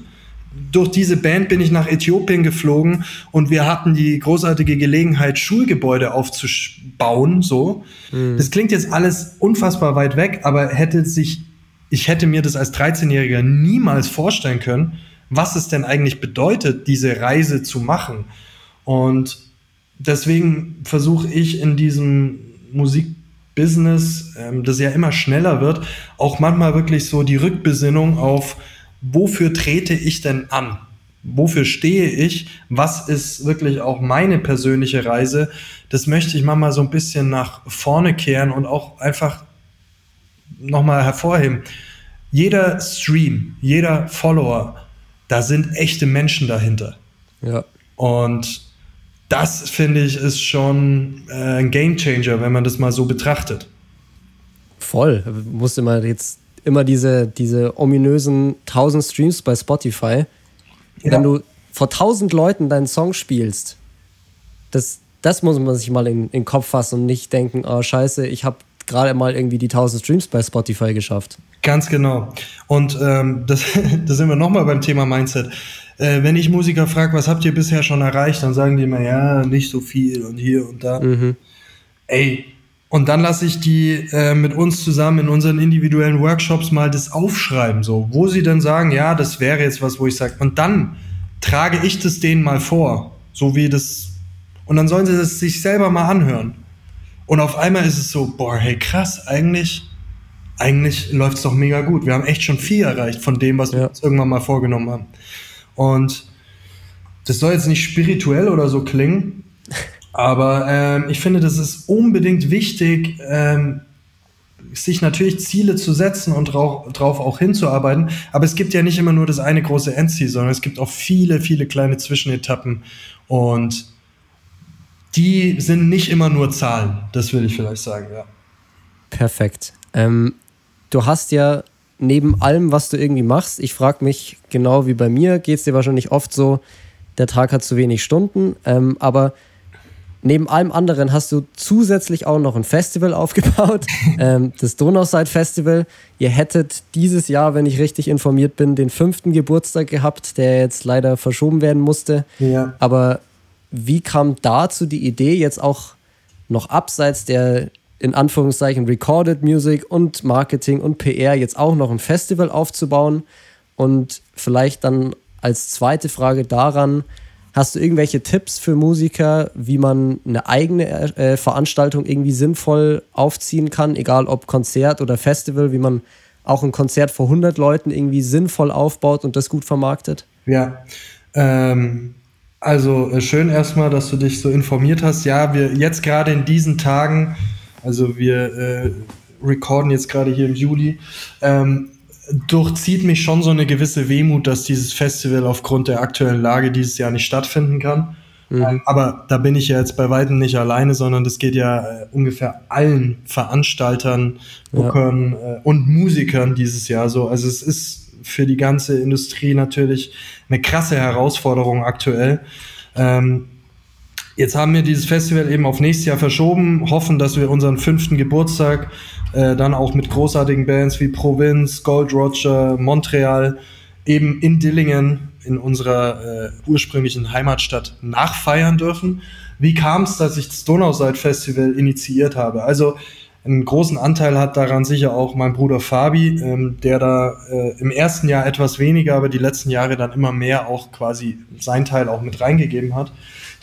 Durch diese Band bin ich nach Äthiopien geflogen und wir hatten die großartige Gelegenheit, Schulgebäude aufzubauen, so. Mhm. Das klingt jetzt alles unfassbar weit weg, aber hätte sich, ich hätte mir das als 13-Jähriger niemals vorstellen können, was es denn eigentlich bedeutet, diese Reise zu machen. Und deswegen versuche ich in diesem Musikbusiness, ähm, das ja immer schneller wird, auch manchmal wirklich so die Rückbesinnung auf, wofür trete ich denn an? Wofür stehe ich? Was ist wirklich auch meine persönliche Reise? Das möchte ich manchmal so ein bisschen nach vorne kehren und auch einfach nochmal hervorheben. Jeder Stream, jeder Follower, da sind echte Menschen dahinter. Ja. Und das finde ich ist schon äh, ein Gamechanger, wenn man das mal so betrachtet. Voll. Musste mal jetzt immer diese, diese ominösen 1000 Streams bei Spotify. Ja. Wenn du vor 1000 Leuten deinen Song spielst, das, das muss man sich mal in, in den Kopf fassen und nicht denken, oh scheiße, ich habe gerade mal irgendwie die 1000 Streams bei Spotify geschafft. Ganz genau. Und ähm, das, da sind wir nochmal beim Thema Mindset äh, wenn ich Musiker frage, was habt ihr bisher schon erreicht, dann sagen die immer, ja, nicht so viel und hier und da. Mhm. Ey, und dann lasse ich die äh, mit uns zusammen in unseren individuellen Workshops mal das aufschreiben, so, wo sie dann sagen, ja, das wäre jetzt was, wo ich sage, und dann trage ich das denen mal vor, so wie das, und dann sollen sie das sich selber mal anhören. Und auf einmal ist es so, boah, hey, krass, eigentlich, eigentlich läuft es doch mega gut. Wir haben echt schon viel erreicht von dem, was ja. wir uns irgendwann mal vorgenommen haben. Und das soll jetzt nicht spirituell oder so klingen, aber ähm, ich finde, das ist unbedingt wichtig, ähm, sich natürlich Ziele zu setzen und drauf auch hinzuarbeiten. Aber es gibt ja nicht immer nur das eine große Endziel, sondern es gibt auch viele, viele kleine Zwischenetappen. Und die sind nicht immer nur Zahlen. Das will ich vielleicht sagen, ja. Perfekt. Ähm, du hast ja neben allem, was du irgendwie machst, ich frage mich genau wie bei mir, geht es dir wahrscheinlich oft so, der Tag hat zu wenig Stunden, ähm, aber neben allem anderen hast du zusätzlich auch noch ein Festival aufgebaut, ähm, das Donauside Festival. Ihr hättet dieses Jahr, wenn ich richtig informiert bin, den fünften Geburtstag gehabt, der jetzt leider verschoben werden musste. Ja. Aber wie kam dazu die Idee, jetzt auch noch abseits der in Anführungszeichen Recorded Music und Marketing und PR jetzt auch noch ein Festival aufzubauen? Und vielleicht dann als zweite Frage daran, hast du irgendwelche Tipps für Musiker, wie man eine eigene äh, Veranstaltung irgendwie sinnvoll aufziehen kann, egal ob Konzert oder Festival, wie man auch ein Konzert vor 100 Leuten irgendwie sinnvoll aufbaut und das gut vermarktet? Ja, ähm, also äh, schön erstmal, dass du dich so informiert hast. Ja, wir jetzt gerade in diesen Tagen also wir äh, recorden jetzt gerade hier im Juli. Ähm, durchzieht mich schon so eine gewisse Wehmut, dass dieses Festival aufgrund der aktuellen Lage dieses Jahr nicht stattfinden kann. Mhm. Ähm, aber da bin ich ja jetzt bei weitem nicht alleine, sondern das geht ja äh, ungefähr allen Veranstaltern, Bookern ja. äh, und Musikern dieses Jahr so. Also es ist für die ganze Industrie natürlich eine krasse Herausforderung aktuell. Ähm, Jetzt haben wir dieses Festival eben auf nächstes Jahr verschoben, hoffen, dass wir unseren fünften Geburtstag äh, dann auch mit großartigen Bands wie Provinz, Gold Roger, Montreal, eben in Dillingen, in unserer äh, ursprünglichen Heimatstadt, nachfeiern dürfen. Wie kam es, dass ich das Donauseid Festival initiiert habe? Also einen großen Anteil hat daran sicher auch mein Bruder Fabi, ähm, der da äh, im ersten Jahr etwas weniger, aber die letzten Jahre dann immer mehr auch quasi sein Teil auch mit reingegeben hat.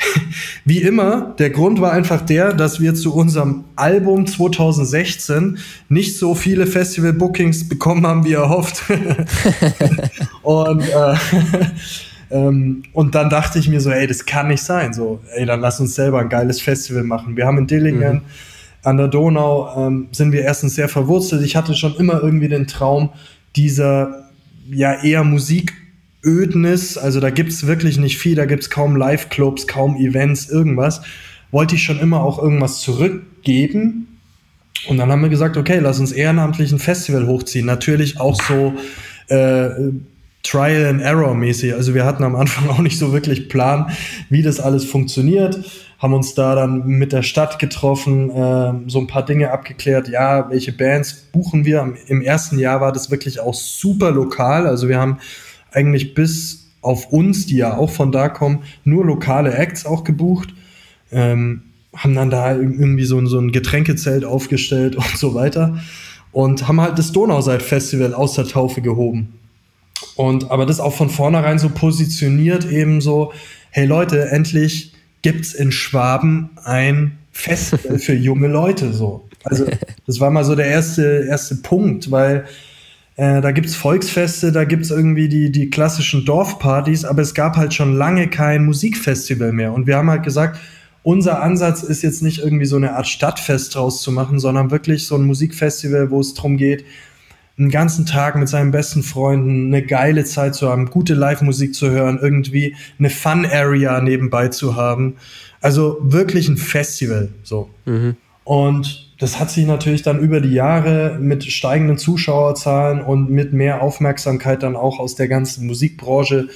Wie immer, der Grund war einfach der, dass wir zu unserem Album 2016 nicht so viele Festival-Bookings bekommen haben, wie erhofft. und, äh, ähm, und dann dachte ich mir so, ey, das kann nicht sein. So, ey, dann lass uns selber ein geiles Festival machen. Wir haben in Dillingen mhm. An der Donau ähm, sind wir erstens sehr verwurzelt. Ich hatte schon immer irgendwie den Traum dieser ja eher Musik Ödnis, also da gibt's wirklich nicht viel, da gibt's kaum Live-Clubs, kaum Events, irgendwas. Wollte ich schon immer auch irgendwas zurückgeben. Und dann haben wir gesagt, okay, lass uns ehrenamtlich ein Festival hochziehen. Natürlich auch so äh, Trial and Error mäßig. Also wir hatten am Anfang auch nicht so wirklich Plan, wie das alles funktioniert. Haben uns da dann mit der Stadt getroffen, äh, so ein paar Dinge abgeklärt. Ja, welche Bands buchen wir? Im ersten Jahr war das wirklich auch super lokal. Also wir haben eigentlich bis auf uns, die ja auch von da kommen, nur lokale Acts auch gebucht. Ähm, haben dann da irgendwie so, so ein Getränkezelt aufgestellt und so weiter. Und haben halt das Donauseid-Festival aus der Taufe gehoben. Und aber das auch von vornherein so positioniert, eben so, hey Leute, endlich gibt's in Schwaben ein Festival für junge Leute. so. Also, das war mal so der erste, erste Punkt, weil äh, da gibt's Volksfeste, da gibt's irgendwie die, die klassischen Dorfpartys, aber es gab halt schon lange kein Musikfestival mehr. Und wir haben halt gesagt, unser Ansatz ist jetzt nicht irgendwie so eine Art Stadtfest draus zu machen, sondern wirklich so ein Musikfestival, wo es darum geht, einen ganzen Tag mit seinen besten Freunden eine geile Zeit zu haben, gute Live-Musik zu hören, irgendwie eine Fun-Area nebenbei zu haben. Also wirklich ein Festival, so. Mhm. Und das hat sich natürlich dann über die Jahre mit steigenden Zuschauerzahlen und mit mehr Aufmerksamkeit dann auch aus der ganzen Musikbranche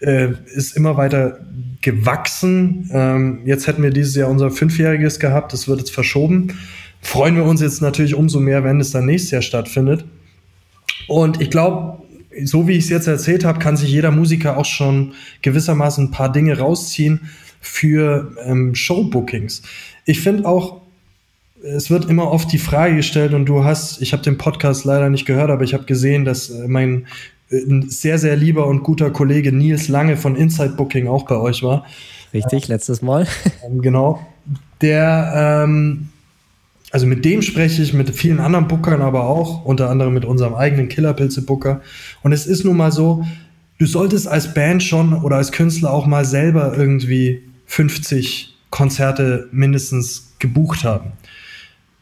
äh, ist immer weiter gewachsen. Ähm, jetzt hätten wir dieses Jahr unser Fünfjähriges gehabt, das wird jetzt verschoben. Freuen wir uns jetzt natürlich umso mehr, wenn es dann nächstes Jahr stattfindet. Und ich glaube, so wie ich es jetzt erzählt habe, kann sich jeder Musiker auch schon gewissermaßen ein paar Dinge rausziehen für ähm, Showbookings. Ich finde auch, es wird immer oft die Frage gestellt und du hast, ich habe den Podcast leider nicht gehört, aber ich habe gesehen, dass äh, mein äh, sehr, sehr lieber und guter Kollege Nils Lange von Inside Booking auch bei euch war. Richtig, letztes Mal. Ähm, genau. Der, ähm, also mit dem spreche ich, mit vielen anderen Bookern aber auch, unter anderem mit unserem eigenen Killerpilze-Booker. Und es ist nun mal so, du solltest als Band schon oder als Künstler auch mal selber irgendwie 50 Konzerte mindestens gebucht haben.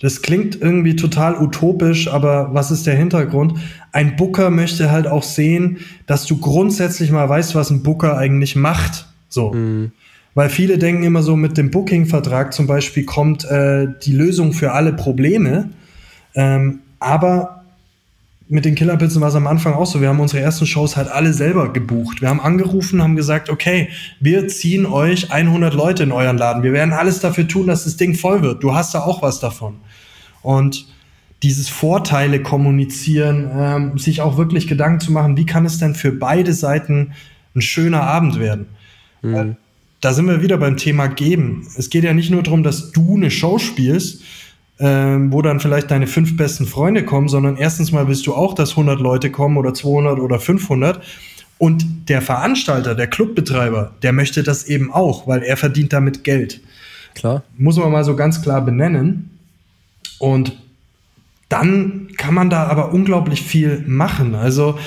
Das klingt irgendwie total utopisch, aber was ist der Hintergrund? Ein Booker möchte halt auch sehen, dass du grundsätzlich mal weißt, was ein Booker eigentlich macht. So. Mhm. Weil viele denken immer so, mit dem Booking-Vertrag zum Beispiel kommt äh, die Lösung für alle Probleme. Ähm, aber mit den Killerpilzen war es am Anfang auch so. Wir haben unsere ersten Shows halt alle selber gebucht. Wir haben angerufen, haben gesagt, okay, wir ziehen euch 100 Leute in euren Laden. Wir werden alles dafür tun, dass das Ding voll wird. Du hast da auch was davon. Und dieses Vorteile kommunizieren, ähm, sich auch wirklich Gedanken zu machen, wie kann es denn für beide Seiten ein schöner Abend werden? Mhm. Äh, da sind wir wieder beim Thema geben. Es geht ja nicht nur darum, dass du eine Show spielst, ähm, wo dann vielleicht deine fünf besten Freunde kommen, sondern erstens mal willst du auch, dass 100 Leute kommen oder 200 oder 500. Und der Veranstalter, der Clubbetreiber, der möchte das eben auch, weil er verdient damit Geld. Klar. Muss man mal so ganz klar benennen. Und dann kann man da aber unglaublich viel machen. Also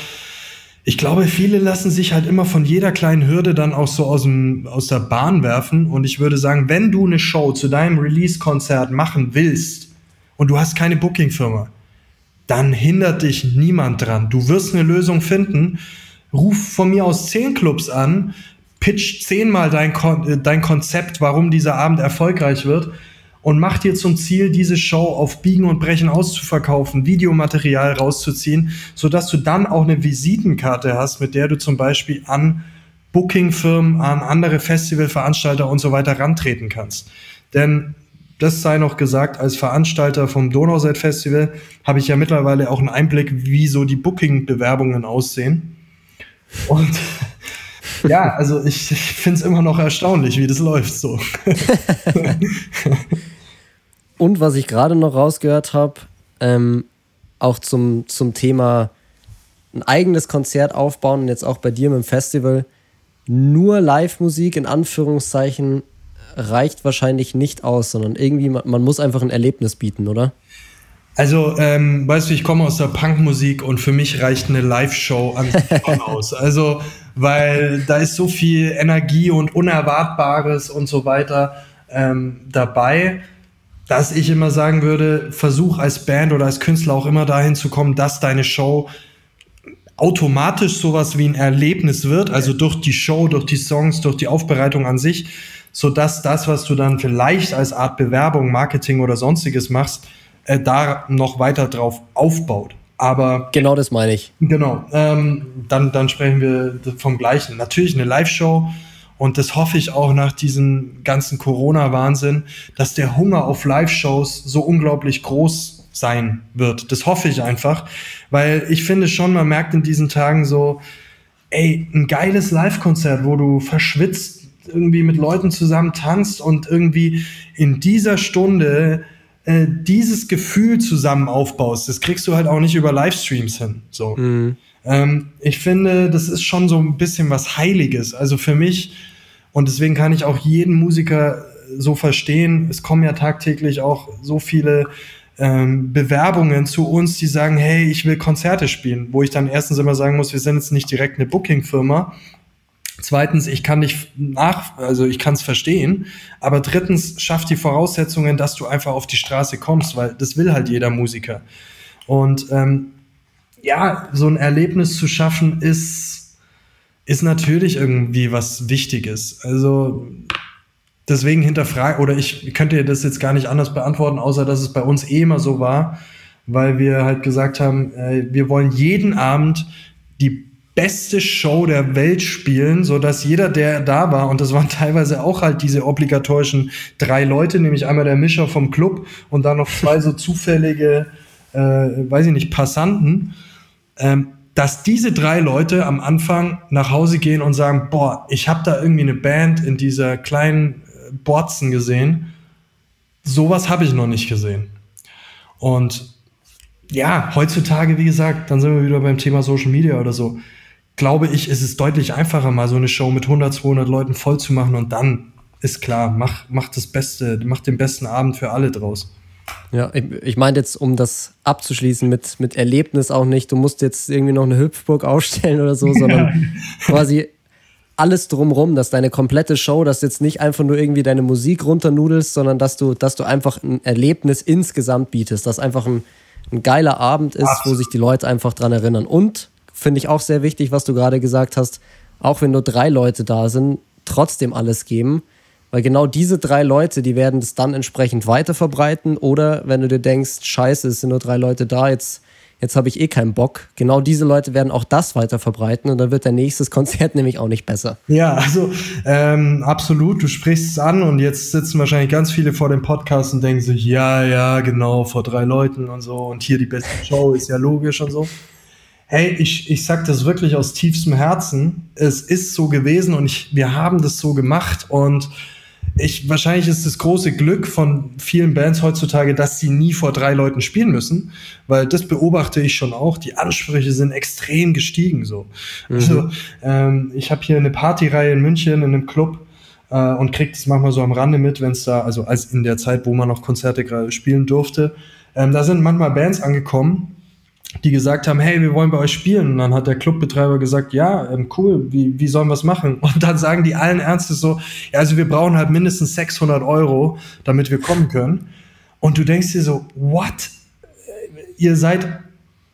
ich glaube, viele lassen sich halt immer von jeder kleinen Hürde dann auch so aus, dem, aus der Bahn werfen. Und ich würde sagen, wenn du eine Show zu deinem Release-Konzert machen willst und du hast keine Booking-Firma, dann hindert dich niemand dran. Du wirst eine Lösung finden. Ruf von mir aus zehn Clubs an, pitch zehnmal dein, Kon äh, dein Konzept, warum dieser Abend erfolgreich wird und mach dir zum Ziel, diese Show auf Biegen und Brechen auszuverkaufen, Videomaterial rauszuziehen, sodass du dann auch eine Visitenkarte hast, mit der du zum Beispiel an Bookingfirmen, an andere Festivalveranstalter und so weiter rantreten kannst. Denn das sei noch gesagt, als Veranstalter vom Donauset Festival habe ich ja mittlerweile auch einen Einblick, wie so die Booking-Bewerbungen aussehen. Und ja, also ich, ich finde es immer noch erstaunlich, wie das läuft so. Und was ich gerade noch rausgehört habe, ähm, auch zum, zum Thema ein eigenes Konzert aufbauen und jetzt auch bei dir mit dem Festival, nur Live-Musik in Anführungszeichen reicht wahrscheinlich nicht aus, sondern irgendwie, man, man muss einfach ein Erlebnis bieten, oder? Also, ähm, weißt du, ich komme aus der Punkmusik und für mich reicht eine Live-Show an aus. Also, weil da ist so viel Energie und Unerwartbares und so weiter ähm, dabei, dass ich immer sagen würde, versuch als Band oder als Künstler auch immer dahin zu kommen, dass deine Show automatisch sowas wie ein Erlebnis wird, also durch die Show, durch die Songs, durch die Aufbereitung an sich, so dass das, was du dann vielleicht als Art Bewerbung, Marketing oder sonstiges machst, äh, da noch weiter drauf aufbaut. Aber genau das meine ich. Genau. Ähm, dann, dann sprechen wir vom Gleichen. Natürlich eine Live-Show. Und das hoffe ich auch nach diesem ganzen Corona-Wahnsinn, dass der Hunger auf Live-Shows so unglaublich groß sein wird. Das hoffe ich einfach, weil ich finde schon, man merkt in diesen Tagen so, ey, ein geiles Live-Konzert, wo du verschwitzt irgendwie mit Leuten zusammen tanzt und irgendwie in dieser Stunde äh, dieses Gefühl zusammen aufbaust. Das kriegst du halt auch nicht über Livestreams hin. So. Mhm. Ähm, ich finde, das ist schon so ein bisschen was Heiliges. Also für mich, und deswegen kann ich auch jeden Musiker so verstehen, es kommen ja tagtäglich auch so viele ähm, Bewerbungen zu uns, die sagen, hey, ich will Konzerte spielen, wo ich dann erstens immer sagen muss, wir sind jetzt nicht direkt eine Booking-Firma, Zweitens, ich kann nicht nach, also ich kann es verstehen. Aber drittens, schafft die Voraussetzungen, dass du einfach auf die Straße kommst, weil das will halt jeder Musiker. Und ähm, ja, so ein Erlebnis zu schaffen, ist, ist natürlich irgendwie was Wichtiges. Also deswegen hinterfrage, oder ich könnte das jetzt gar nicht anders beantworten, außer dass es bei uns eh immer so war, weil wir halt gesagt haben, äh, wir wollen jeden Abend die beste Show der Welt spielen, so dass jeder, der da war, und das waren teilweise auch halt diese obligatorischen drei Leute, nämlich einmal der Mischer vom Club und dann noch zwei so zufällige, äh, weiß ich nicht, Passanten, ähm, dass diese drei Leute am Anfang nach Hause gehen und sagen, boah, ich habe da irgendwie eine Band in dieser kleinen äh, Borzen gesehen. Sowas habe ich noch nicht gesehen. Und ja, heutzutage, wie gesagt, dann sind wir wieder beim Thema Social Media oder so glaube ich, ist es deutlich einfacher, mal so eine Show mit 100, 200 Leuten voll zu machen und dann ist klar, mach, mach das Beste, mach den besten Abend für alle draus. Ja, ich, ich meine jetzt, um das abzuschließen mit, mit Erlebnis auch nicht, du musst jetzt irgendwie noch eine Hüpfburg aufstellen oder so, sondern quasi alles drumrum, dass deine komplette Show, dass du jetzt nicht einfach nur irgendwie deine Musik runternudelst, sondern dass du, dass du einfach ein Erlebnis insgesamt bietest, dass einfach ein, ein geiler Abend ist, Absolut. wo sich die Leute einfach dran erinnern. Und finde ich auch sehr wichtig, was du gerade gesagt hast, auch wenn nur drei Leute da sind, trotzdem alles geben. Weil genau diese drei Leute, die werden es dann entsprechend weiter verbreiten. Oder wenn du dir denkst, scheiße, es sind nur drei Leute da, jetzt, jetzt habe ich eh keinen Bock. Genau diese Leute werden auch das weiter verbreiten und dann wird dein nächstes Konzert nämlich auch nicht besser. Ja, also ähm, absolut, du sprichst es an und jetzt sitzen wahrscheinlich ganz viele vor dem Podcast und denken sich, ja, ja, genau, vor drei Leuten und so und hier die beste Show ist ja logisch und so. Hey, ich, ich sag das wirklich aus tiefstem Herzen. Es ist so gewesen und ich, wir haben das so gemacht und ich, wahrscheinlich ist das große Glück von vielen Bands heutzutage, dass sie nie vor drei Leuten spielen müssen, weil das beobachte ich schon auch. Die Ansprüche sind extrem gestiegen so. Mhm. Also ähm, ich habe hier eine Partyreihe in München in einem Club äh, und kriegt es manchmal so am Rande mit, wenn es da, also als in der Zeit, wo man noch Konzerte gerade spielen durfte, ähm, da sind manchmal Bands angekommen, die gesagt haben, hey, wir wollen bei euch spielen. Und dann hat der Clubbetreiber gesagt, ja, ähm, cool, wie, wie sollen wir es machen? Und dann sagen die allen Ernstes so, ja, also wir brauchen halt mindestens 600 Euro, damit wir kommen können. Und du denkst dir so, what? Ihr seid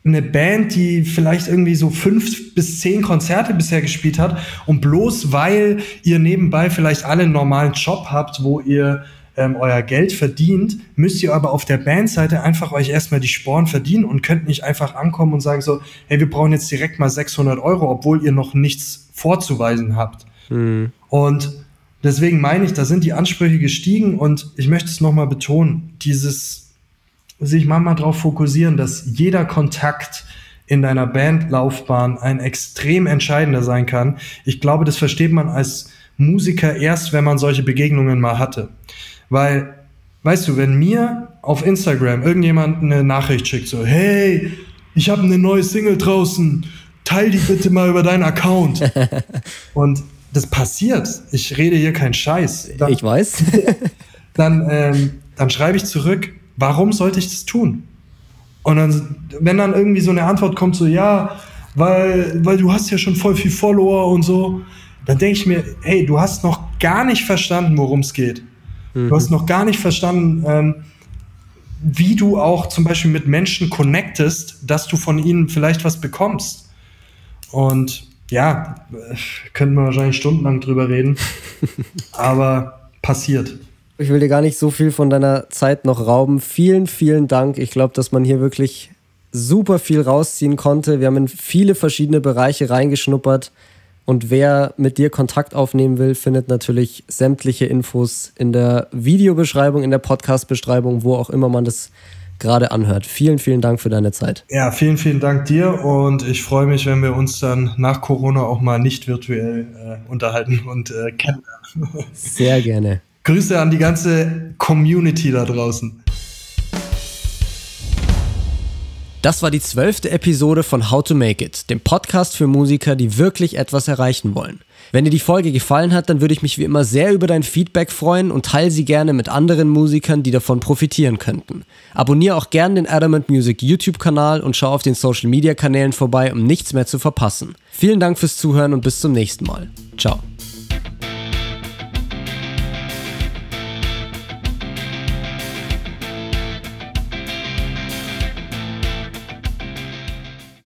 eine Band, die vielleicht irgendwie so fünf bis zehn Konzerte bisher gespielt hat und bloß weil ihr nebenbei vielleicht alle einen normalen Job habt, wo ihr ähm, euer Geld verdient, müsst ihr aber auf der Bandseite einfach euch erstmal die Sporen verdienen und könnt nicht einfach ankommen und sagen so, hey, wir brauchen jetzt direkt mal 600 Euro, obwohl ihr noch nichts vorzuweisen habt. Mhm. Und deswegen meine ich, da sind die Ansprüche gestiegen und ich möchte es nochmal betonen, dieses sich mal drauf fokussieren, dass jeder Kontakt in deiner Bandlaufbahn ein extrem entscheidender sein kann. Ich glaube, das versteht man als Musiker erst, wenn man solche Begegnungen mal hatte. Weil, weißt du, wenn mir auf Instagram irgendjemand eine Nachricht schickt, so, hey, ich habe eine neue Single draußen, teil die bitte mal über deinen Account. Und das passiert. Ich rede hier keinen Scheiß. Dann, ich weiß. dann, ähm, dann schreibe ich zurück, warum sollte ich das tun? Und dann, wenn dann irgendwie so eine Antwort kommt, so, ja, weil, weil du hast ja schon voll viel Follower und so, dann denke ich mir, hey, du hast noch gar nicht verstanden, worum es geht. Mhm. Du hast noch gar nicht verstanden, ähm, wie du auch zum Beispiel mit Menschen connectest, dass du von ihnen vielleicht was bekommst. Und ja, könnten wir wahrscheinlich stundenlang drüber reden, aber passiert. Ich will dir gar nicht so viel von deiner Zeit noch rauben. Vielen, vielen Dank. Ich glaube, dass man hier wirklich super viel rausziehen konnte. Wir haben in viele verschiedene Bereiche reingeschnuppert. Und wer mit dir Kontakt aufnehmen will, findet natürlich sämtliche Infos in der Videobeschreibung, in der Podcast-Beschreibung, wo auch immer man das gerade anhört. Vielen, vielen Dank für deine Zeit. Ja, vielen, vielen Dank dir und ich freue mich, wenn wir uns dann nach Corona auch mal nicht virtuell äh, unterhalten und äh, kennenlernen. Sehr gerne. Grüße an die ganze Community da draußen. Das war die zwölfte Episode von How to Make It, dem Podcast für Musiker, die wirklich etwas erreichen wollen. Wenn dir die Folge gefallen hat, dann würde ich mich wie immer sehr über dein Feedback freuen und teile sie gerne mit anderen Musikern, die davon profitieren könnten. Abonniere auch gerne den Adamant Music YouTube-Kanal und schau auf den Social Media Kanälen vorbei, um nichts mehr zu verpassen. Vielen Dank fürs Zuhören und bis zum nächsten Mal. Ciao.